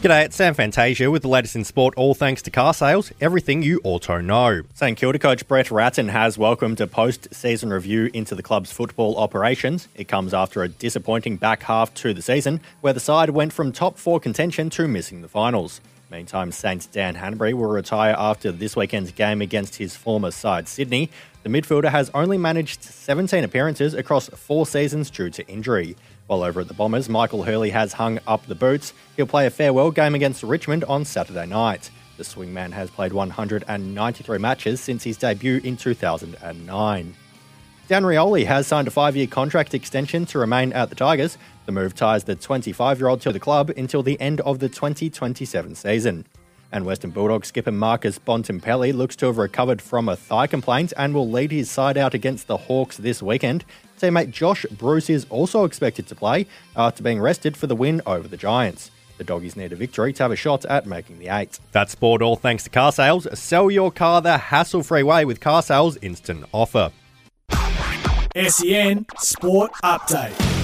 G'day, it's Sam Fantasia with the latest in sport, all thanks to car sales, everything you auto know. St Kilda coach Brett Ratten has welcomed a post season review into the club's football operations. It comes after a disappointing back half to the season, where the side went from top four contention to missing the finals. Meantime, Saints Dan Hannebery will retire after this weekend's game against his former side, Sydney. The midfielder has only managed 17 appearances across four seasons due to injury. While over at the Bombers, Michael Hurley has hung up the boots. He'll play a farewell game against Richmond on Saturday night. The swingman has played 193 matches since his debut in 2009. Dan Rioli has signed a five year contract extension to remain at the Tigers. The move ties the 25 year old to the club until the end of the 2027 season. And Western Bulldogs skipper Marcus Bontempelli looks to have recovered from a thigh complaint and will lead his side out against the Hawks this weekend. Teammate Josh Bruce is also expected to play after being rested for the win over the Giants. The doggies need a victory to have a shot at making the eight. That's sport all thanks to car sales. Sell your car the hassle free way with car sales instant offer. SEN Sport Update.